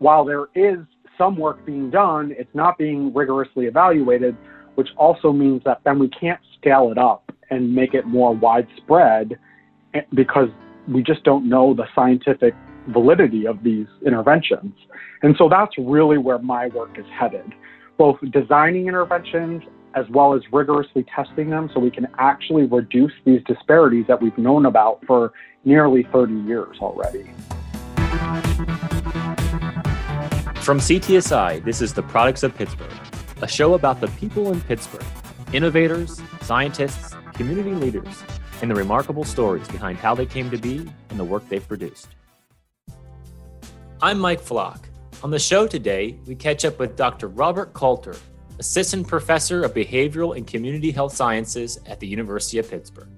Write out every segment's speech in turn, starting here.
while there is some work being done, it's not being rigorously evaluated, which also means that then we can't scale it up and make it more widespread eh, because we just don't know the scientific validity of these interventions. And so that's really where my work is headed, both designing interventions as well as rigorously testing them so we can actually reduce these disparities that we've known about for nearly 30 years already. From CTSI, this is The Products of Pittsburgh, a show about the people in Pittsburgh, innovators, scientists, community leaders, and the remarkable stories behind how they came to be and the work they've produced. I'm Mike Flock. On the show today, we catch up with Dr. Robert Coulter, Assistant Professor of Behavioral and Community Health Sciences at the University of Pittsburgh.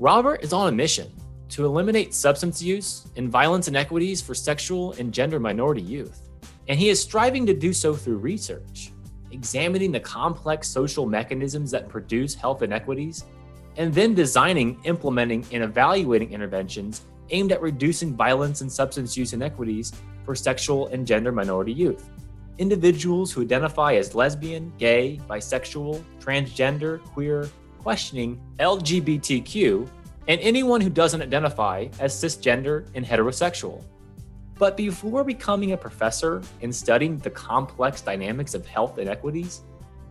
Robert is on a mission to eliminate substance use and violence inequities for sexual and gender minority youth. And he is striving to do so through research, examining the complex social mechanisms that produce health inequities, and then designing, implementing, and evaluating interventions aimed at reducing violence and substance use inequities for sexual and gender minority youth. Individuals who identify as lesbian, gay, bisexual, transgender, queer, questioning, LGBTQ, and anyone who doesn't identify as cisgender and heterosexual. But before becoming a professor and studying the complex dynamics of health inequities,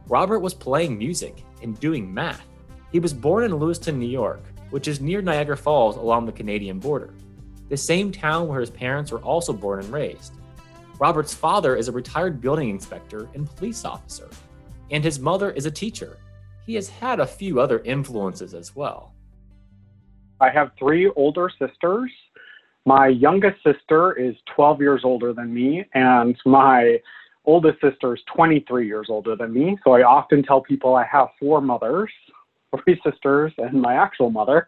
Robert was playing music and doing math. He was born in Lewiston, New York, which is near Niagara Falls along the Canadian border, the same town where his parents were also born and raised. Robert's father is a retired building inspector and police officer, and his mother is a teacher. He has had a few other influences as well. I have three older sisters. My youngest sister is 12 years older than me, and my oldest sister is 23 years older than me. So I often tell people I have four mothers, three sisters, and my actual mother.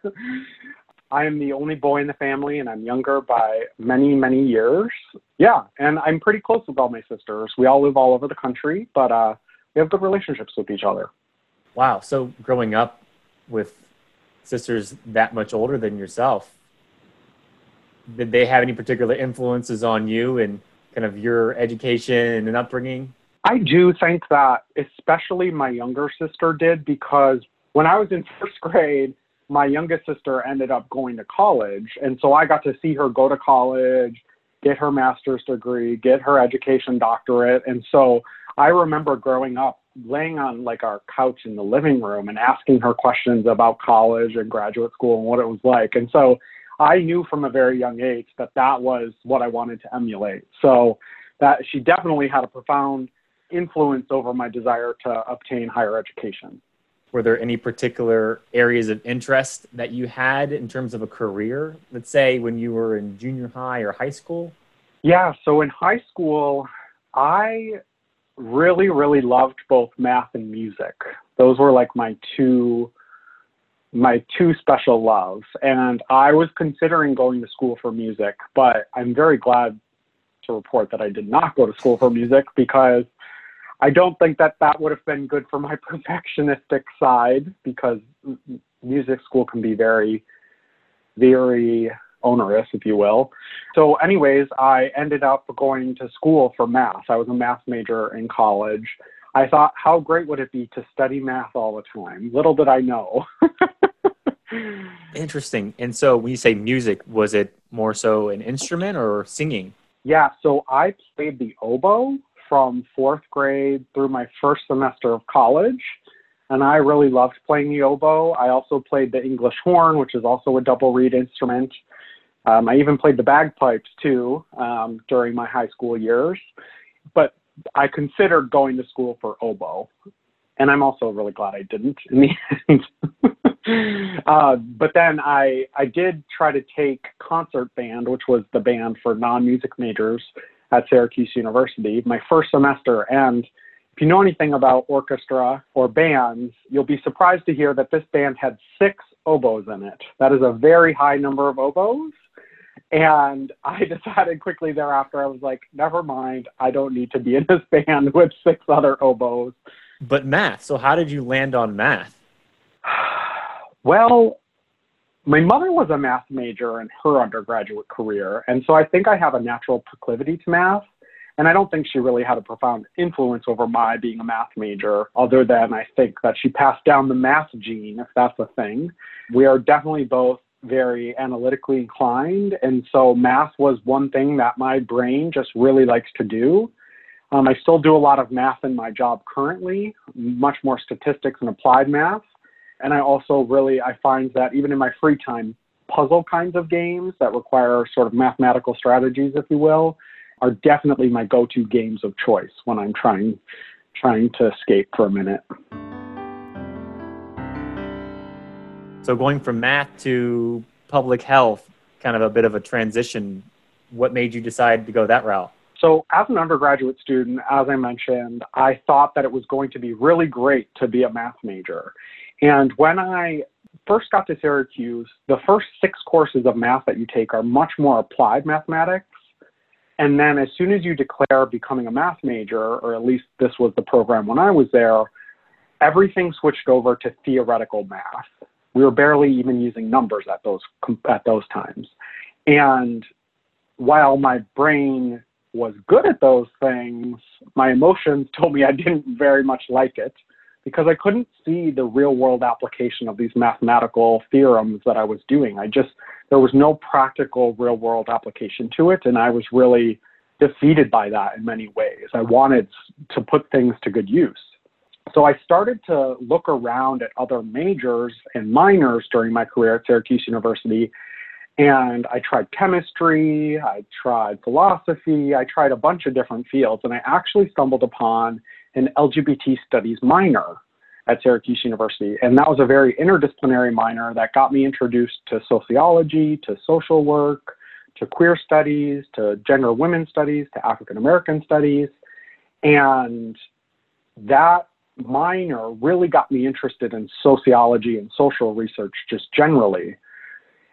I am the only boy in the family, and I'm younger by many, many years. Yeah, and I'm pretty close with all my sisters. We all live all over the country, but uh, we have good relationships with each other. Wow. So growing up with sisters that much older than yourself, did they have any particular influences on you and kind of your education and upbringing? I do think that especially my younger sister did because when I was in first grade, my youngest sister ended up going to college. And so I got to see her go to college, get her master's degree, get her education doctorate. And so I remember growing up laying on like our couch in the living room and asking her questions about college and graduate school and what it was like. And so I knew from a very young age that that was what I wanted to emulate. So that she definitely had a profound influence over my desire to obtain higher education. Were there any particular areas of interest that you had in terms of a career? Let's say when you were in junior high or high school? Yeah, so in high school, I really, really loved both math and music. Those were like my two my two special loves. And I was considering going to school for music, but I'm very glad to report that I did not go to school for music because I don't think that that would have been good for my perfectionistic side because music school can be very, very onerous, if you will. So, anyways, I ended up going to school for math. I was a math major in college. I thought, how great would it be to study math all the time? Little did I know. Interesting. And so, when you say music, was it more so an instrument or singing? Yeah, so I played the oboe from fourth grade through my first semester of college. And I really loved playing the oboe. I also played the English horn, which is also a double reed instrument. Um, I even played the bagpipes too um, during my high school years. I considered going to school for oboe. And I'm also really glad I didn't in the end. uh, but then I, I did try to take concert band, which was the band for non music majors at Syracuse University, my first semester. And if you know anything about orchestra or bands, you'll be surprised to hear that this band had six oboes in it. That is a very high number of oboes. And I decided quickly thereafter, I was like, never mind, I don't need to be in this band with six other oboes. But math. So, how did you land on math? well, my mother was a math major in her undergraduate career. And so I think I have a natural proclivity to math. And I don't think she really had a profound influence over my being a math major, other than I think that she passed down the math gene, if that's a thing. We are definitely both very analytically inclined. And so math was one thing that my brain just really likes to do. Um, I still do a lot of math in my job currently, much more statistics and applied math. And I also really, I find that even in my free time, puzzle kinds of games that require sort of mathematical strategies, if you will, are definitely my go-to games of choice when I'm trying trying to escape for a minute. So going from math to public health, kind of a bit of a transition. What made you decide to go that route? So, as an undergraduate student, as I mentioned, I thought that it was going to be really great to be a math major. And when I first got to Syracuse, the first six courses of math that you take are much more applied mathematics. And then as soon as you declare becoming a math major, or at least this was the program when I was there, everything switched over to theoretical math. We were barely even using numbers at those at those times. And while my brain was good at those things, my emotions told me I didn't very much like it because I couldn't see the real world application of these mathematical theorems that I was doing. I just, there was no practical real world application to it. And I was really defeated by that in many ways. I wanted to put things to good use. So I started to look around at other majors and minors during my career at Syracuse University. And I tried chemistry, I tried philosophy, I tried a bunch of different fields. And I actually stumbled upon an LGBT studies minor at Syracuse University. And that was a very interdisciplinary minor that got me introduced to sociology, to social work, to queer studies, to gender women studies, to African American studies. And that minor really got me interested in sociology and social research just generally.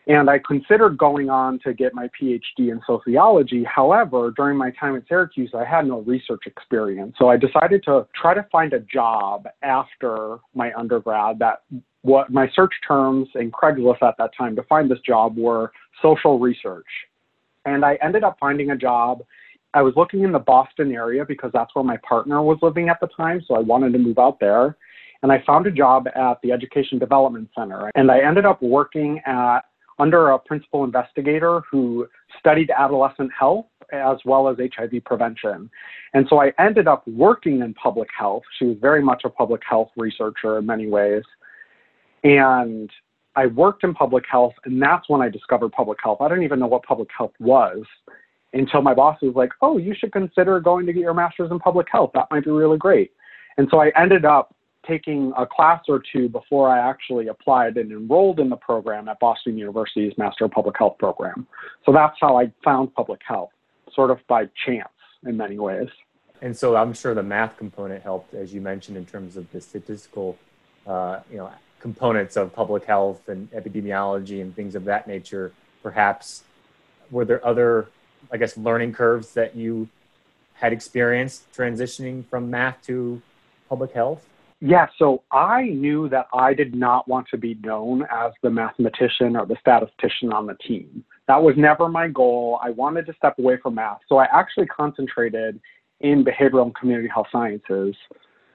And I considered going on to get my PhD in sociology. However, during my time at Syracuse, I had no research experience. So I decided to try to find a job after my undergrad that what my search terms in Craigslist at that time to find this job were social research. And I ended up finding a job. I was looking in the Boston area because that's where my partner was living at the time. So I wanted to move out there. And I found a job at the Education Development Center. And I ended up working at under a principal investigator who studied adolescent health as well as HIV prevention. And so I ended up working in public health. She was very much a public health researcher in many ways. And I worked in public health, and that's when I discovered public health. I didn't even know what public health was until my boss was like, oh, you should consider going to get your master's in public health. That might be really great. And so I ended up taking a class or two before I actually applied and enrolled in the program at Boston University's Master of Public Health program. So that's how I found public health, sort of by chance in many ways. And so I'm sure the math component helped, as you mentioned, in terms of the statistical, uh, you know, components of public health and epidemiology and things of that nature. Perhaps were there other, I guess, learning curves that you had experienced transitioning from math to public health? Yeah, so I knew that I did not want to be known as the mathematician or the statistician on the team. That was never my goal. I wanted to step away from math. So I actually concentrated in behavioral and community health sciences,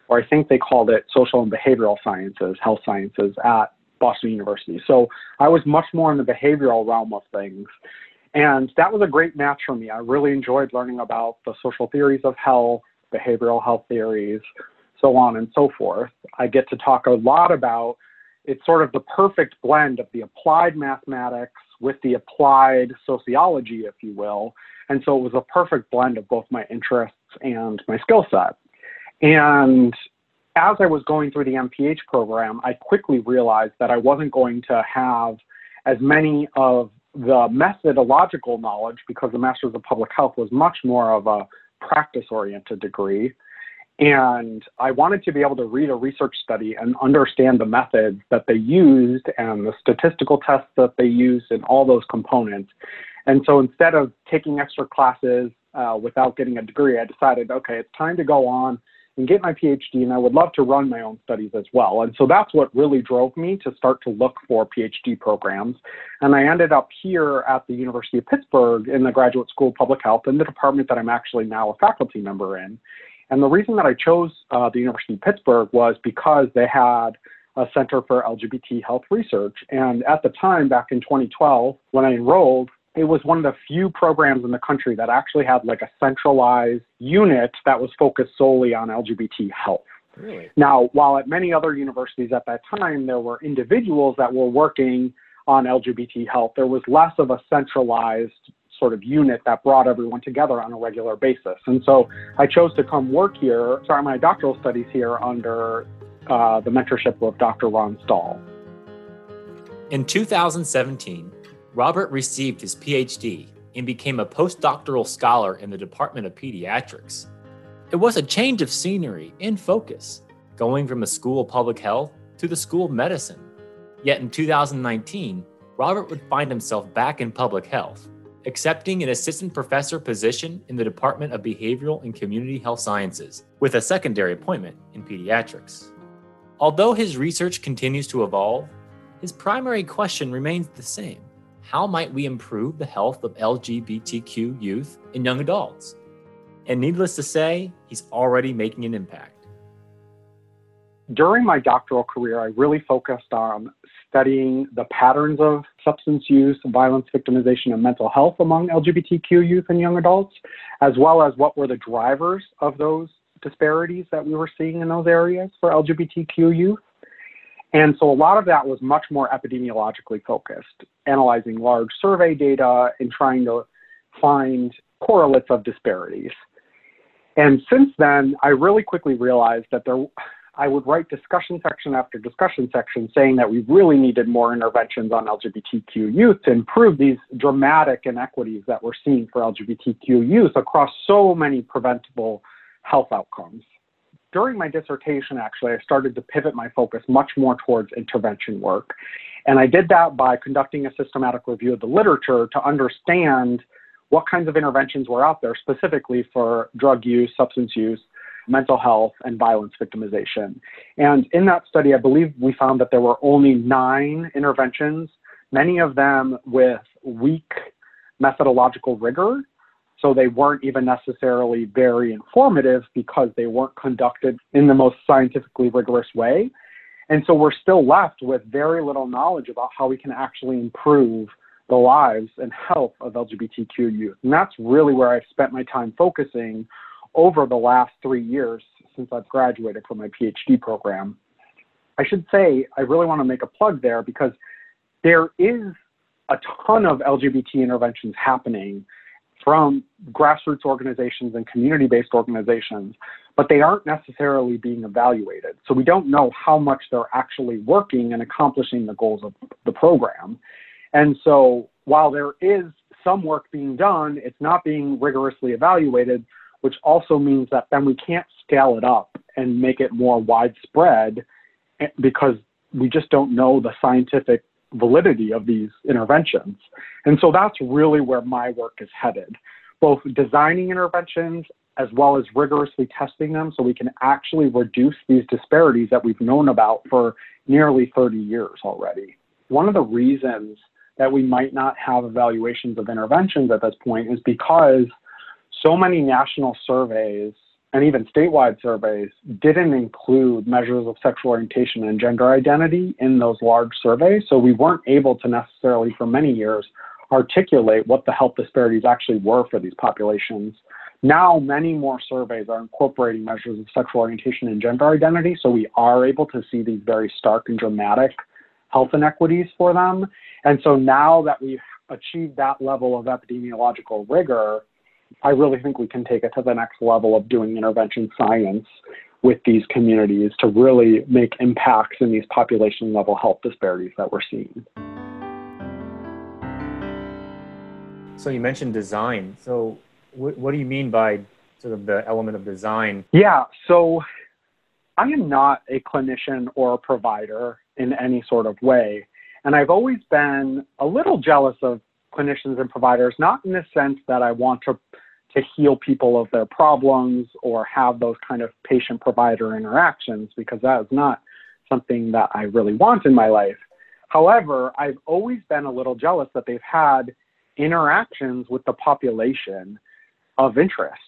or I think they called it social and behavioral sciences, health sciences at Boston University. So I was much more in the behavioral realm of things. And that was a great match for me. I really enjoyed learning about the social theories of health, behavioral health theories, so on and so forth. I get to talk a lot about it's sort of the perfect blend of the applied mathematics with the applied sociology, if you will. And so it was a perfect blend of both my interests and my skill set. And as I was going through the MPH program, I quickly realized that I wasn't going to have as many of the methodological knowledge because the Master's of Public Health was much more of a practice oriented degree. And I wanted to be able to read a research study and understand the methods that they used and the statistical tests that they used and all those components. And so instead of taking extra classes uh, without getting a degree, I decided, okay, it's time to go on and get my PhD, and I would love to run my own studies as well. And so that's what really drove me to start to look for PhD programs. And I ended up here at the University of Pittsburgh in the Graduate School of Public Health in the department that I'm actually now a faculty member in. And the reason that I chose uh, the University of Pittsburgh was because they had a Center for LGBT Health Research. And at the time, back in 2012, when I enrolled, it was one of the few programs in the country that actually had like a centralized unit that was focused solely on LGBT health. Really? Now, while at many other universities at that time there were individuals that were working on LGBT health, there was less of a centralized sort of unit that brought everyone together on a regular basis. And so I chose to come work here, start my doctoral studies here under uh, the mentorship of Dr. Ron Stall. In 2017, Robert received his PhD and became a postdoctoral scholar in the Department of Pediatrics. It was a change of scenery and focus, going from the school of public health to the School of Medicine. Yet in 2019, Robert would find himself back in public health, accepting an assistant professor position in the Department of Behavioral and Community Health Sciences, with a secondary appointment in pediatrics. Although his research continues to evolve, his primary question remains the same how might we improve the health of LGBTQ youth and young adults? And needless to say, he's already making an impact. During my doctoral career, I really focused on studying the patterns of substance use, violence, victimization, and mental health among LGBTQ youth and young adults, as well as what were the drivers of those disparities that we were seeing in those areas for LGBTQ youth. And so a lot of that was much more epidemiologically focused, analyzing large survey data and trying to find correlates of disparities. And since then, I really quickly realized that there, I would write discussion section after discussion section saying that we really needed more interventions on LGBTQ youth to improve these dramatic inequities that we're seeing for LGBTQ youth across so many preventable health outcomes during my dissertation, actually, I started to pivot my focus much more towards intervention work. And I did that by conducting a systematic review of the literature to understand what kinds of interventions were out there specifically for drug use, substance use, mental health, and violence victimization. And in that study, I believe we found that there were only nine interventions, many of them with weak methodological rigor so they weren't even necessarily very informative because they weren't conducted in the most scientifically rigorous way. And so we're still left with very little knowledge about how we can actually improve the lives and health of LGBTQ youth. And that's really where I've spent my time focusing over the last three years since I've graduated from my PhD program. I should say, I really want to make a plug there because there is a ton of LGBT interventions happening from grassroots organizations and community based organizations, but they aren't necessarily being evaluated. So we don't know how much they're actually working and accomplishing the goals of the program. And so while there is some work being done, it's not being rigorously evaluated, which also means that then we can't scale it up and make it more widespread eh, because we just don't know the scientific validity of these interventions. And so that's really where my work is headed, both designing interventions as well as rigorously testing them so we can actually reduce these disparities that we've known about for nearly 30 years already. One of the reasons that we might not have evaluations of interventions at this point is because so many national surveys and even statewide surveys didn't include measures of sexual orientation and gender identity in those large surveys. So we weren't able to necessarily, for many years, articulate what the health disparities actually were for these populations. Now, many more surveys are incorporating measures of sexual orientation and gender identity, so we are able to see these very stark and dramatic health inequities for them. And so now that we've achieved that level of epidemiological rigor, I really think we can take it to the next level of doing intervention science with these communities to really make impacts in these population level health disparities that we're seeing. So you mentioned design. So what, what do you mean by sort of the element of design? Yeah, so I am not a clinician or a provider in any sort of way. And I've always been a little jealous of clinicians and providers, not in the sense that I want to to heal people of their problems or have those kind of patient provider interactions because that is not something that I really want in my life. However, I've always been a little jealous that they've had interactions with the population of interest.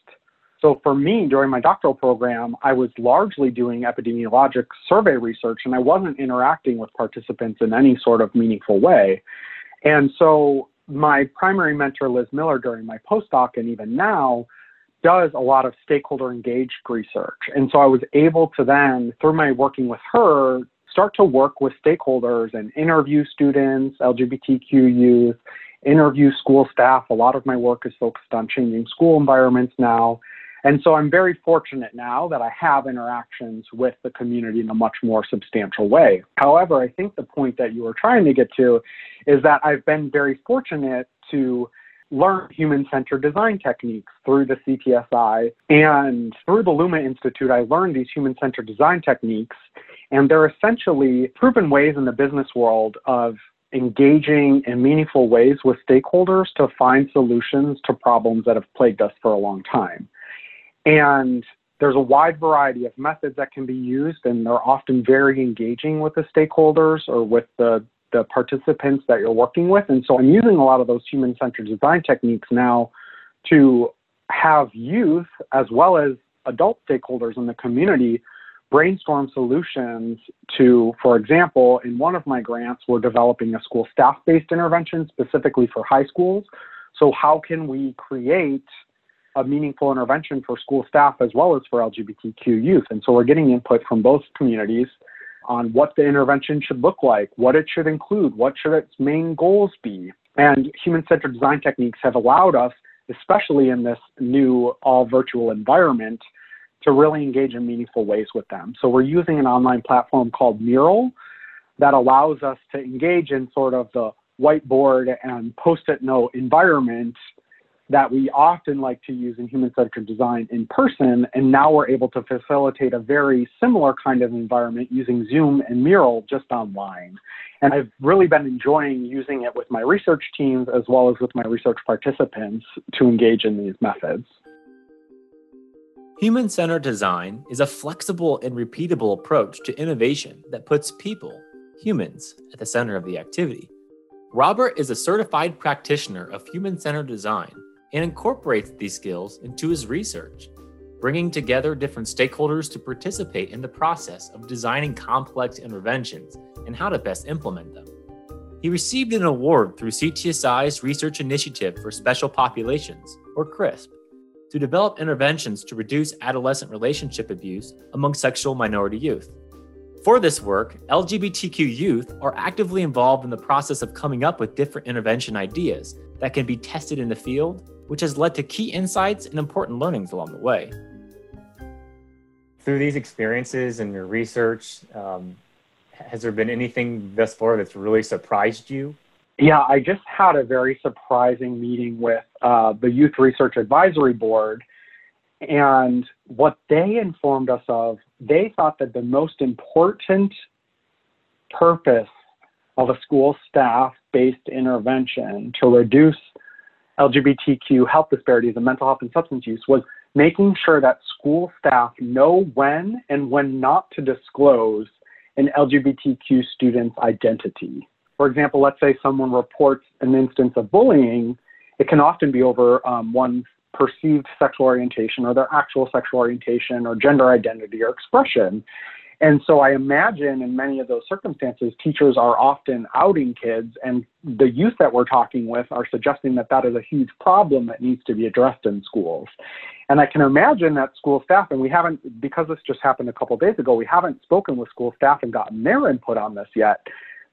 So for me, during my doctoral program, I was largely doing epidemiologic survey research and I wasn't interacting with participants in any sort of meaningful way. And so my primary mentor, Liz Miller, during my postdoc and even now, does a lot of stakeholder engaged research. And so I was able to then, through my working with her, start to work with stakeholders and interview students, LGBTQ youth, interview school staff. A lot of my work is focused on changing school environments now. And so I'm very fortunate now that I have interactions with the community in a much more substantial way. However, I think the point that you were trying to get to is that I've been very fortunate to learn human centered design techniques through the CTSI. And through the Luma Institute, I learned these human centered design techniques. And they're essentially proven ways in the business world of engaging in meaningful ways with stakeholders to find solutions to problems that have plagued us for a long time. And there's a wide variety of methods that can be used, and they're often very engaging with the stakeholders or with the the participants that you're working with. And so I'm using a lot of those human centered design techniques now to have youth as well as adult stakeholders in the community brainstorm solutions to, for example, in one of my grants, we're developing a school staff based intervention specifically for high schools. So, how can we create a meaningful intervention for school staff as well as for LGBTQ youth? And so, we're getting input from both communities on what the intervention should look like, what it should include, what should its main goals be. And human-centered design techniques have allowed us, especially in this new all virtual environment, to really engage in meaningful ways with them. So we're using an online platform called Mural that allows us to engage in sort of the whiteboard and post-it note environment that we often like to use in human centered design in person. And now we're able to facilitate a very similar kind of environment using Zoom and Mural just online. And I've really been enjoying using it with my research teams as well as with my research participants to engage in these methods. Human centered design is a flexible and repeatable approach to innovation that puts people, humans, at the center of the activity. Robert is a certified practitioner of human centered design and incorporates these skills into his research, bringing together different stakeholders to participate in the process of designing complex interventions and how to best implement them. He received an award through CTSI's Research Initiative for Special Populations, or CRISP, to develop interventions to reduce adolescent relationship abuse among sexual minority youth. For this work, LGBTQ youth are actively involved in the process of coming up with different intervention ideas that can be tested in the field which has led to key insights and important learnings along the way. Through these experiences and your research, um, has there been anything thus far that's really surprised you? Yeah, I just had a very surprising meeting with uh, the Youth Research Advisory Board. And what they informed us of, they thought that the most important purpose of a school staff based intervention to reduce LGBTQ health disparities and mental health and substance use was making sure that school staff know when and when not to disclose an LGBTQ student's identity. For example, let's say someone reports an instance of bullying, it can often be over um, one's perceived sexual orientation or their actual sexual orientation or gender identity or expression. And so I imagine in many of those circumstances, teachers are often outing kids, and the youth that we're talking with are suggesting that that is a huge problem that needs to be addressed in schools. And I can imagine that school staff, and we haven't, because this just happened a couple days ago, we haven't spoken with school staff and gotten their input on this yet.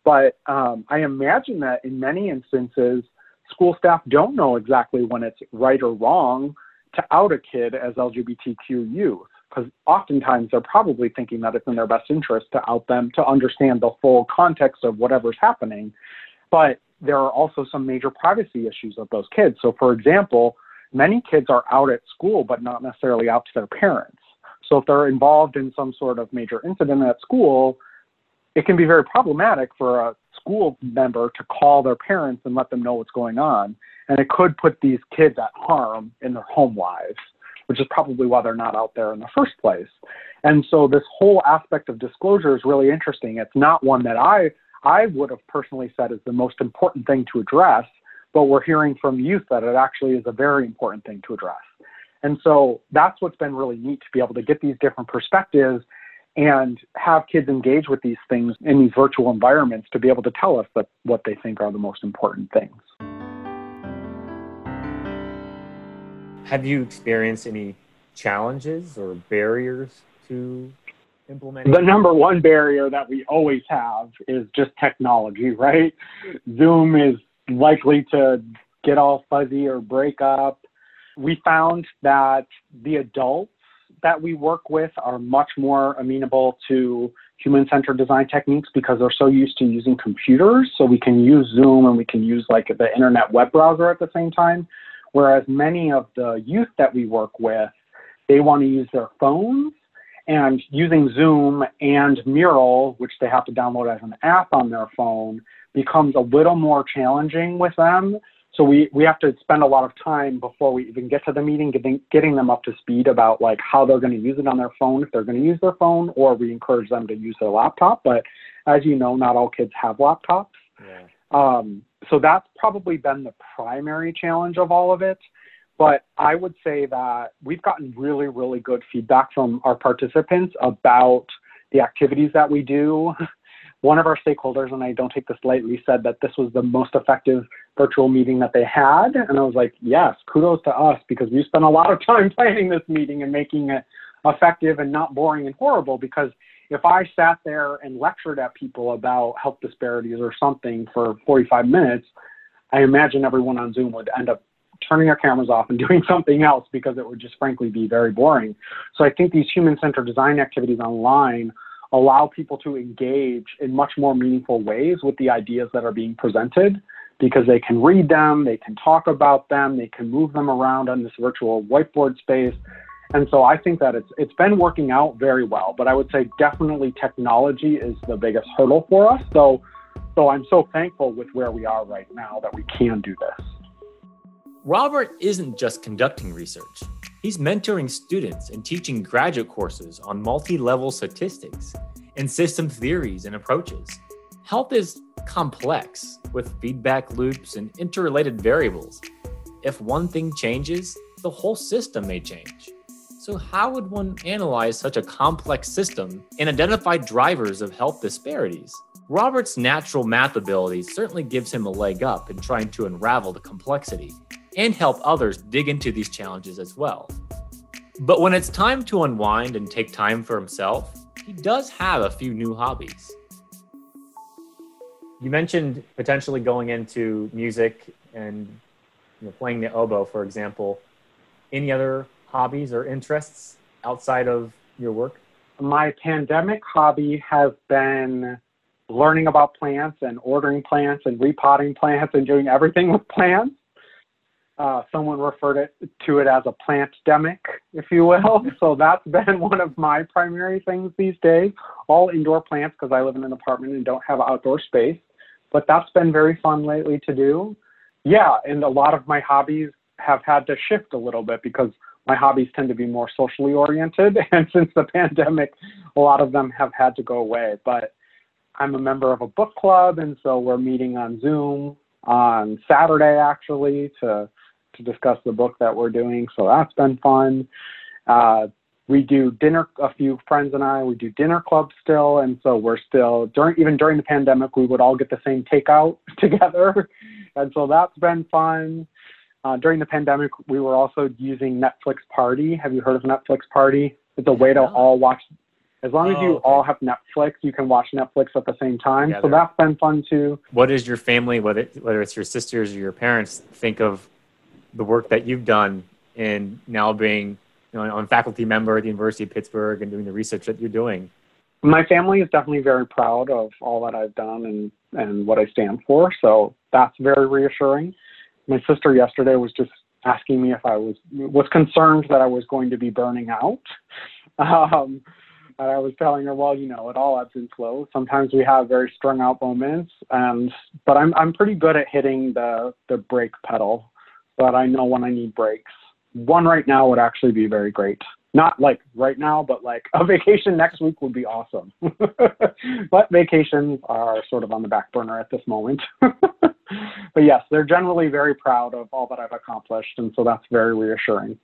But um, I imagine that in many instances, school staff don't know exactly when it's right or wrong to out a kid as LGBTQ youth because oftentimes they're probably thinking that it's in their best interest to out them to understand the full context of whatever's happening. But there are also some major privacy issues of those kids. So, for example, many kids are out at school, but not necessarily out to their parents. So, if they're involved in some sort of major incident at school, it can be very problematic for a school member to call their parents and let them know what's going on. and it could put these kids at harm in their home lives, which is probably why they're not out there in the first place. And so this whole aspect of disclosure is really interesting. It's not one that I I would have personally said is the most important thing to address, but we're hearing from youth that it actually is a very important thing to address. And so that's what's been really neat to be able to get these different perspectives and have kids engage with these things in these virtual environments to be able to tell us that what they think are the most important things. Have you experienced any challenges or barriers to implementing? The number one barrier that we always have is just technology, right? Zoom is likely to get all fuzzy or break up. We found that the adults that we work with are much more amenable to human centered design techniques because they're so used to using computers. So we can use Zoom and we can use like the internet web browser at the same time. Whereas many of the youth that we work with, they want to use their phones and using Zoom and Mural, which they have to download as an app on their phone, becomes a little more challenging with them. So we, we have to spend a lot of time before we even get to the meeting getting, getting them up to speed about like how they're going to use it on their phone if they're going to use their phone or we encourage them to use their laptop. But as you know not all kids have laptops. Yeah. um, so that's probably been the primary challenge of all of it but i would say that we've gotten really really good feedback from our participants about the activities that we do one of our stakeholders, and I don't take this lightly, said that this was the most effective virtual meeting that they had. And I was like, yes, kudos to us because we spent a lot of time planning this meeting and making it effective and not boring and horrible. Because if I sat there and lectured at people about health disparities or something for 45 minutes, I imagine everyone on Zoom would end up turning their cameras off and doing something else because it would just frankly be very boring. So I think these human centered design activities online allow people to engage in much more meaningful ways with the ideas that are being presented because they can read them, they can talk about them, they can move them around on this virtual whiteboard space. And so I think that it's it's been working out very well, but I would say definitely technology is the biggest hurdle for us. So so I'm so thankful with where we are right now that we can do this. Robert isn't just conducting research. He's mentoring students and teaching graduate courses on multi level statistics and system theories and approaches. Health is complex with feedback loops and interrelated variables. If one thing changes, the whole system may change. So, how would one analyze such a complex system and identify drivers of health disparities? Robert's natural math ability certainly gives him a leg up in trying to unravel the complexity and help others dig into these challenges as well. But when it's time to unwind and take time for himself, he does have a few new hobbies. You mentioned potentially going into music and you know, playing the oboe, for example. Any other hobbies or interests outside of your work? My pandemic hobby has been learning about plants and ordering plants and repotting plants and doing everything with plants. Uh, someone referred it to it as a plant demic, if you will. So that's been one of my primary things these days. All indoor plants because I live in an apartment and don't have outdoor space. But that's been very fun lately to do. Yeah, and a lot of my hobbies have had to shift a little bit because my hobbies tend to be more socially oriented. And since the pandemic, a lot of them have had to go away. But I'm a member of a book club, and so we're meeting on Zoom on Saturday actually to to discuss the book that we're doing. So that's been fun. Uh, we do dinner. A few friends and I we do dinner club still, and so we're still during even during the pandemic we would all get the same takeout together, and so that's been fun. Uh, during the pandemic, we were also using Netflix Party. Have you heard of Netflix Party? It's a way to all watch. As long oh, as you okay. all have Netflix, you can watch Netflix at the same time. Together. So that's been fun too. What does your family, whether whether it's your sisters or your parents, think of the work that you've done in now being you know, on faculty member at the University of Pittsburgh and doing the research that you're doing? My family is definitely very proud of all that I've done and, and what I stand for. So that's very reassuring. My sister yesterday was just asking me if I was was concerned that I was going to be burning out. Um, and I was telling her, well, you know, it all ebbs and flows. Sometimes we have very strung out moments, and but I'm I'm pretty good at hitting the the brake pedal but I know when I need breaks. One right now would actually be very great. Not like right now, but like a vacation next week would be awesome. but vacations are sort of on the back burner at this moment. but yes, they're generally very proud of all that I've accomplished, and so that's very reassuring.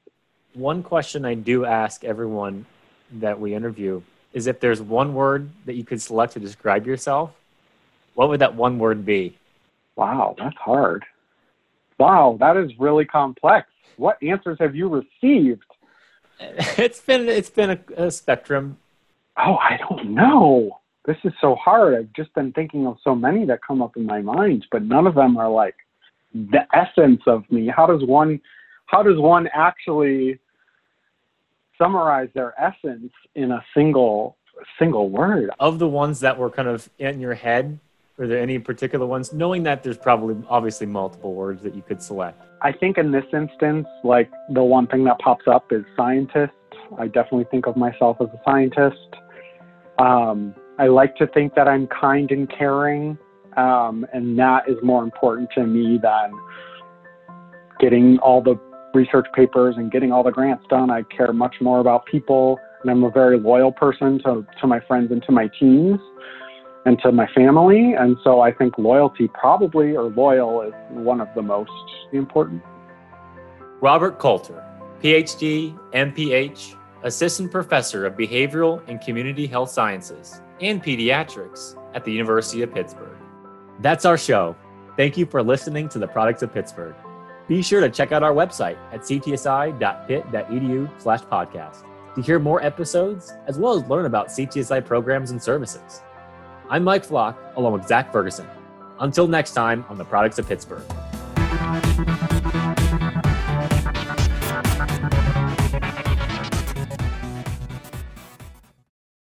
One question I do ask everyone that we interview is if there's one word that you could select to describe yourself, what would that one word be? Wow, that's hard. Wow, that is really complex. What answers have you received? It's been it's been a, a spectrum. Oh, I don't know. This is so hard. I've just been thinking of so many that come up in my mind, but none of them are like the essence of me. How does one how does one actually summarize their essence in a single single word? Of the ones that were kind of in your head, are there any particular ones? Knowing that there's probably obviously multiple words that you could select. I think in this instance, like the one thing that pops up is scientist. I definitely think of myself as a scientist. Um, I like to think that I'm kind and caring, um, and that is more important to me than getting all the research papers and getting all the grants done. I care much more about people, and I'm a very loyal person to, to my friends and to my teams and to my family. And so I think loyalty probably or loyal is one of the most important. Robert Coulter, PhD, MPH, Assistant Professor of Behavioral and Community Health Sciences and Pediatrics at the University of Pittsburgh. That's our show. Thank you for listening to the Products of Pittsburgh. Be sure to check out our website at ctsi.pitt.edu slash podcast to hear more episodes as well as learn about CTSI programs and services. I'm Mike Flock, along with Zach Ferguson. Until next time on the Products of Pittsburgh.